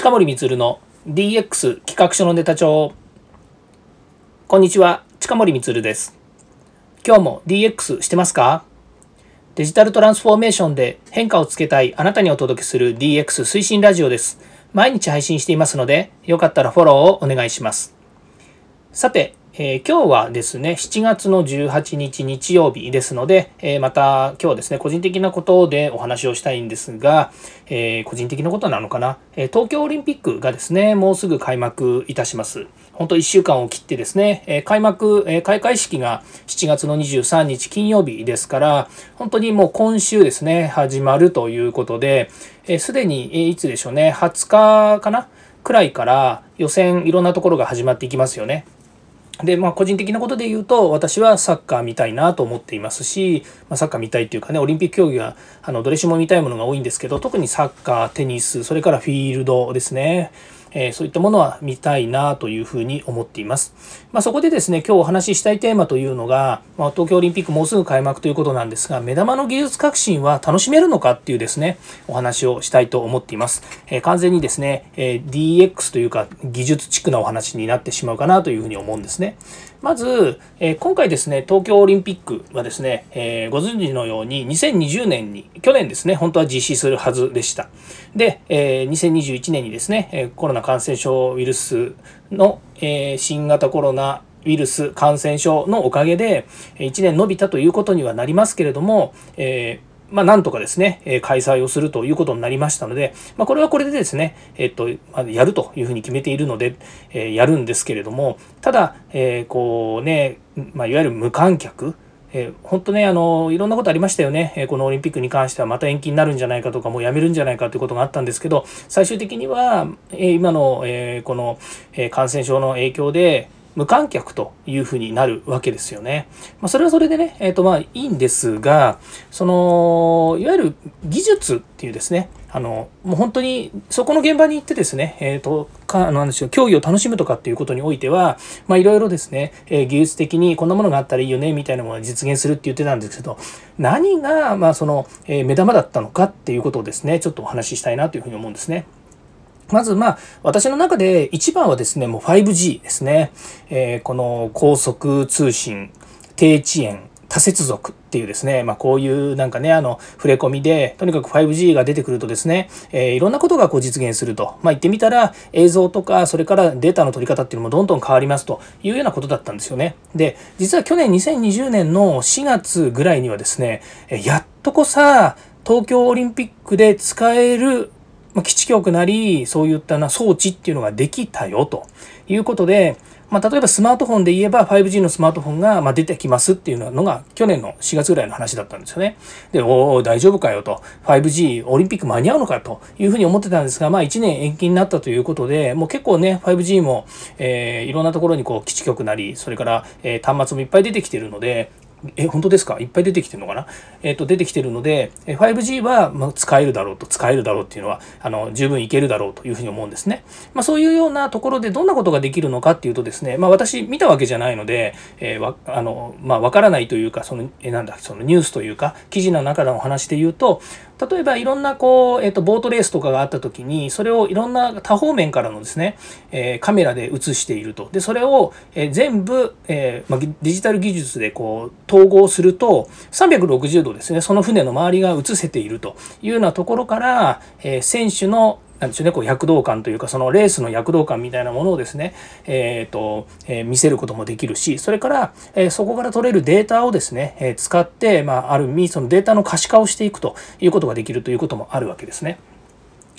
近森光の DX 企画書のネタ帳。こんにちは近森光です。今日も DX してますか？デジタルトランスフォーメーションで変化をつけたいあなたにお届けする DX 推進ラジオです。毎日配信していますのでよかったらフォローをお願いします。さてえー、今日はですね、7月の18日日曜日ですので、えー、また今日はですね、個人的なことでお話をしたいんですが、えー、個人的なことなのかな、え東京オリンピックがですね、もうすぐ開幕いたします。本当1週間を切ってですね、え開幕、え開会式が7月の23日金曜日ですから、本当にもう今週ですね、始まるということで、す、で、に、えいつでしょうね、20日かな？くらいから予選いろんなところが始まっていきますよね。で、まあ、個人的なことで言うと、私はサッカー見たいなと思っていますし、まあ、サッカー見たいっていうかね、オリンピック競技は、あの、どれしも見たいものが多いんですけど、特にサッカー、テニス、それからフィールドですね。えそういったものは見たいなというふうに思っています。まあ、そこでですね、今日お話ししたいテーマというのが、まあ、東京オリンピックもうすぐ開幕ということなんですが、目玉の技術革新は楽しめるのかっていうですね、お話をしたいと思っています。え、完全にですね、え DX というか技術地区のお話になってしまうかなというふうに思うんですね。まず、え今回ですね、東京オリンピックはですね、えご存知のように2020年に、去年ですね、本当は実施するはずでした。で、え2021年にですね、コロナ感染症ウイルスの、え新型コロナウイルス感染症のおかげで1年延びたということにはなりますけれども、えーまあ、なんとかですね、え開催をするということになりましたので、まあ、これはこれでですね、えっと、まやるというふうに決めているので、えやるんですけれども、ただ、えこうね、まあ、いわゆる無観客、え、本当ね、あの、いろんなことありましたよね。え、このオリンピックに関してはまた延期になるんじゃないかとか、もうやめるんじゃないかということがあったんですけど、最終的には、え、今の、えこの、え感染症の影響で、無観客というふうになるわけですよね。まあ、それはそれでね、えっ、ー、とまあいいんですが、その、いわゆる技術っていうですね、あの、もう本当にそこの現場に行ってですね、えっ、ー、と、か、あの、なんでしょう、競技を楽しむとかっていうことにおいては、まあいろいろですね、えー、技術的にこんなものがあったらいいよね、みたいなものを実現するって言ってたんですけど、何が、まあその、え目玉だったのかっていうことをですね、ちょっとお話ししたいなというふうに思うんですね。まず、まあ、私の中で一番はですね、もう 5G ですね。えー、この高速通信、低遅延、多接続っていうですね、まあこういうなんかね、あの、触れ込みで、とにかく 5G が出てくるとですね、えー、いろんなことがこう実現すると。まあ言ってみたら、映像とか、それからデータの取り方っていうのもどんどん変わりますというようなことだったんですよね。で、実は去年2020年の4月ぐらいにはですね、やっとこさ、東京オリンピックで使えるまあ、基地局なり、そういったな装置っていうのができたよということで、まあ、例えばスマートフォンで言えば 5G のスマートフォンがま出てきますっていうのが去年の4月ぐらいの話だったんですよね。で、おお、大丈夫かよと。5G オリンピック間に合うのかというふうに思ってたんですが、まあ1年延期になったということで、もう結構ね、5G も、えー、いろんなところにこう基地局なり、それから、えー、端末もいっぱい出てきてるので、え、本当ですか？いっぱい出てきてるのかな？えっ、ー、と、出てきてるので、5G は、ま使えるだろうと、使えるだろうっていうのは、あの、十分いけるだろうというふうに思うんですね。まあ、そういうようなところでどんなことができるのかっていうとですね、まあ、私見たわけじゃないので、えー、わ、あの、まあ、わからないというか、その、え、なんだ、そのニュースというか、記事の中のお話で言うと、例えばいろんなこう、えっ、ー、と、ボートレースとかがあった時に、それをいろんな多方面からのですね、えー、カメラで映していると。で、それを、えー、全部、えまあ、デジタル技術でこう、統合すると、360度ですね、その船の周りが映せているというようなところから、え選手のなんでしょうね、こう躍動感というか、そのレースの躍動感みたいなものをですね、えっ、ー、と、えー、見せることもできるし、それから、えー、そこから取れるデータをですね、え使って、まあ、ある意味、そのデータの可視化をしていくということができるということもあるわけですね。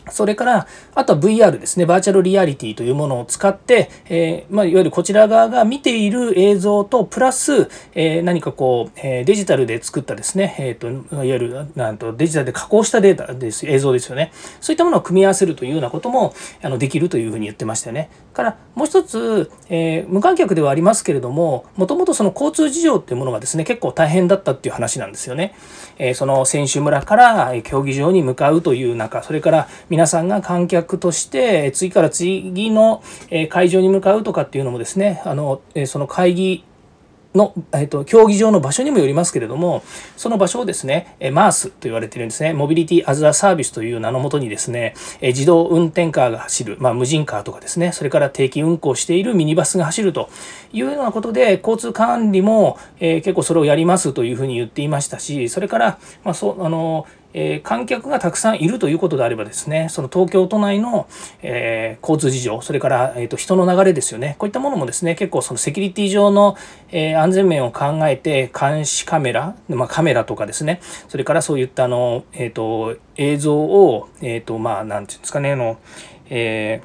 それから、あとは VR ですね、バーチャルリアリティというものを使って、えー、まあ、いわゆるこちら側が見ている映像と、プラス、えー、何かこう、えー、デジタルで作ったですね、えっ、と、いわゆる、なんと、デジタルで加工したデータです、映像ですよね。そういったものを組み合わせるというようなことも、あの、できるというふうに言ってましたよね。から、もう一つ、え無観客ではありますけれども、もともとその交通事情っていうものがですね、結構大変だったっていう話なんですよね。えその選手村から競技場に向かうという中、それから皆さんが観客として次から次の会場に向かうとかっていうのもですね、あのその会議の、えっと、競技場の場所にもよりますけれども、その場所をですね、マースと言われているんですね、モビリティアズアサービスという名のもとにですね、自動運転カーが走る、まあ、無人カーとかですね、それから定期運行しているミニバスが走るというようなことで、交通管理も、えー、結構それをやりますというふうに言っていましたし、それから、まあ、そう、あの、えー、観客がたくさんいるということであればですね、その東京都内の、えー、交通事情、それから、えーと、人の流れですよね、こういったものもですね、結構そのセキュリティ上の、えー、安全面を考えて、監視カメラ、まあ、カメラとかですね、それからそういったあの、えーと、映像を、えっ、と、まあ、なんていうんですかね、あの、え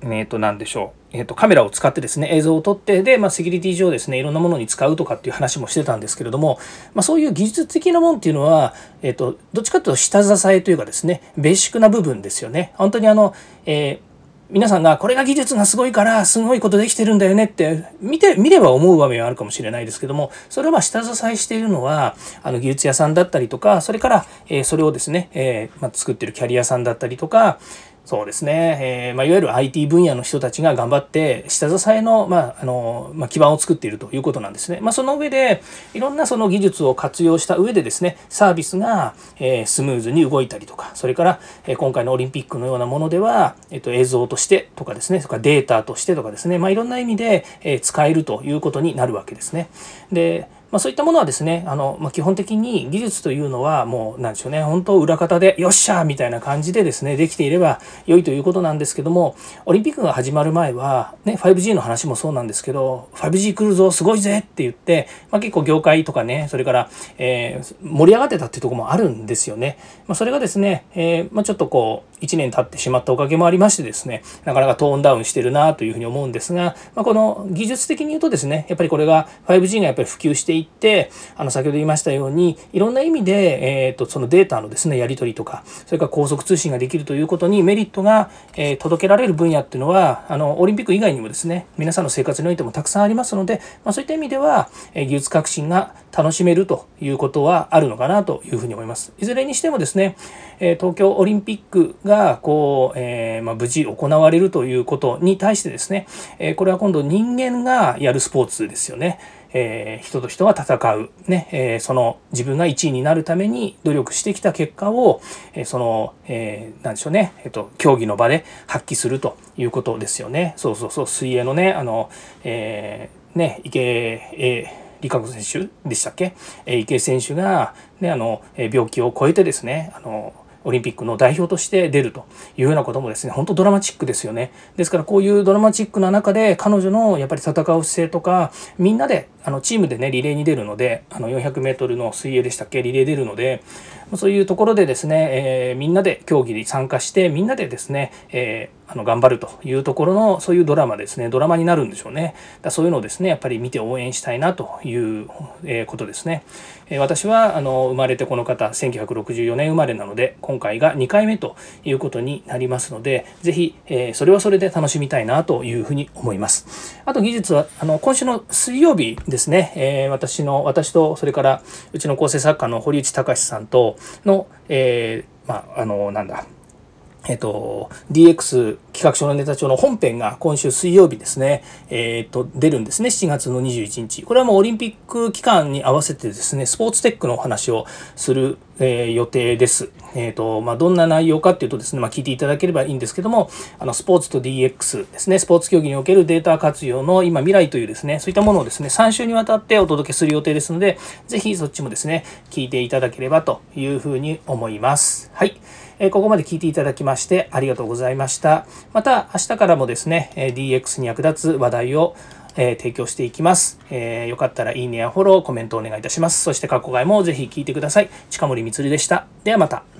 ー、えっ、と、なんでしょう。えーと、カメラを使ってですね、映像を撮って、で、まあ、セキュリティ上ですね、いろんなものに使うとかっていう話もしてたんですけれども、まあ、そういう技術的なもんっていうのは、えっ、と、どっちかというと下支えというかですね、ベーシックな部分ですよね。本当にあの、えー皆さんがこれが技術がすごいからすごいことできてるんだよねって見て見れば思う場面はあるかもしれないですけどもそれは下支えしているのはあの技術屋さんだったりとかそれから、えそれをですね、えま作ってるキャリアさんだったりとかそうですね、えーまあ、いわゆる IT 分野の人たちが頑張って下支えの,、まああのまあ、基盤を作っているということなんですね。まあ、その上でいろんなその技術を活用した上でですねサービスが、えー、スムーズに動いたりとかそれから、えー、今回のオリンピックのようなものでは、えー、と映像としてとかですねそれからデータとしてとかですね、まあ、いろんな意味で、えー、使えるということになるわけですね。でまあ、そういったものはですね、あの、まあ、基本的に技術というのはもう、なんでしょうね、本当裏方で、よっしゃーみたいな感じでですね、できていれば良いということなんですけども、オリンピックが始まる前は、ね、5G の話もそうなんですけど、5G 来るぞ、すごいぜって言って、まあ、結構業界とかね、それから、えー、盛り上がってたっていうとこもあるんですよね。まあ、それがですね、えー、まあ、ちょっとこう、1年経ってしまったおかげもありましてですね、なかなかトーンダウンしてるなというふうに思うんですが、まあ、この技術的に言うとですね、やっぱりこれが 5G がやっぱり普及していって、あの先ほど言いましたように、いろんな意味で、えーと、そのデータのですね、やり取りとか、それから高速通信ができるということにメリットが、え、届けられる分野っていうのは、あのオリンピック以外にもですね、皆さんの生活においてもたくさんありますので、まあ、そういった意味では、え、技術革新が楽しめるということはあるのかなというふうに思います。いずれにしてもですね、え東京オリンピックがこう、えー、まあ、無事行われるということに対してですね、えこれは今度人間がやるスポーツですよね。えー、人と人は戦う、ねえー、その自分が1位になるために努力してきた結果を、えー、その、えー、でしょうね、えっ、と、競技の場で発揮するということですよね。そうそうそう、水泳のね、あの、え、ね、池、理香子選手でしたっけ、え池江選手が、ね、あの病気を超えてですねあのオリンピックの代表として出るというようなこともですね、本当ドラマチックですよね。ですからこういうドラマチックな中で彼女のやっぱり戦う姿勢とか、みんなで、あのチームでね、リレーに出るので、あの400メートルの水泳でしたっけ、リレー出るので、そういうところでですね、えー、みんなで競技に参加して、みんなでですね、えーあの頑張るというところのそういうドラマですねドラマになるんでしょうね。だそういうのをですねやっぱり見て応援したいなということですね。私はあの生まれてこの方1964年生まれなので今回が2回目ということになりますので是非それはそれで楽しみたいなというふうに思います。あと技術はあの今週の水曜日ですね、え私の私とそれからうちの構成作家の堀内隆さんとの、えー、まああのなんだ。えっと、DX 企画書のネタ帳の本編が今週水曜日ですね、えっと、出るんですね、7月の21日。これはもうオリンピック期間に合わせてですね、スポーツテックのお話をする、えー、予定です。えっと、まあ、どんな内容かっていうとですね、まあ、聞いていただければいいんですけども、あの、スポーツと DX ですね、スポーツ競技におけるデータ活用の今未来というですね、そういったものをですね、3週にわたってお届けする予定ですので、ぜひそっちもですね、聞いていただければというふうに思います。はい。えここまで聞いていただきましてありがとうございました。また明日からもですね、え DX に役立つ話題をえ提供していきます、えー。よかったらいいねやフォロー、コメントお願いいたします。そして過去回もぜひ聞いてください。近森光でした。ではまた。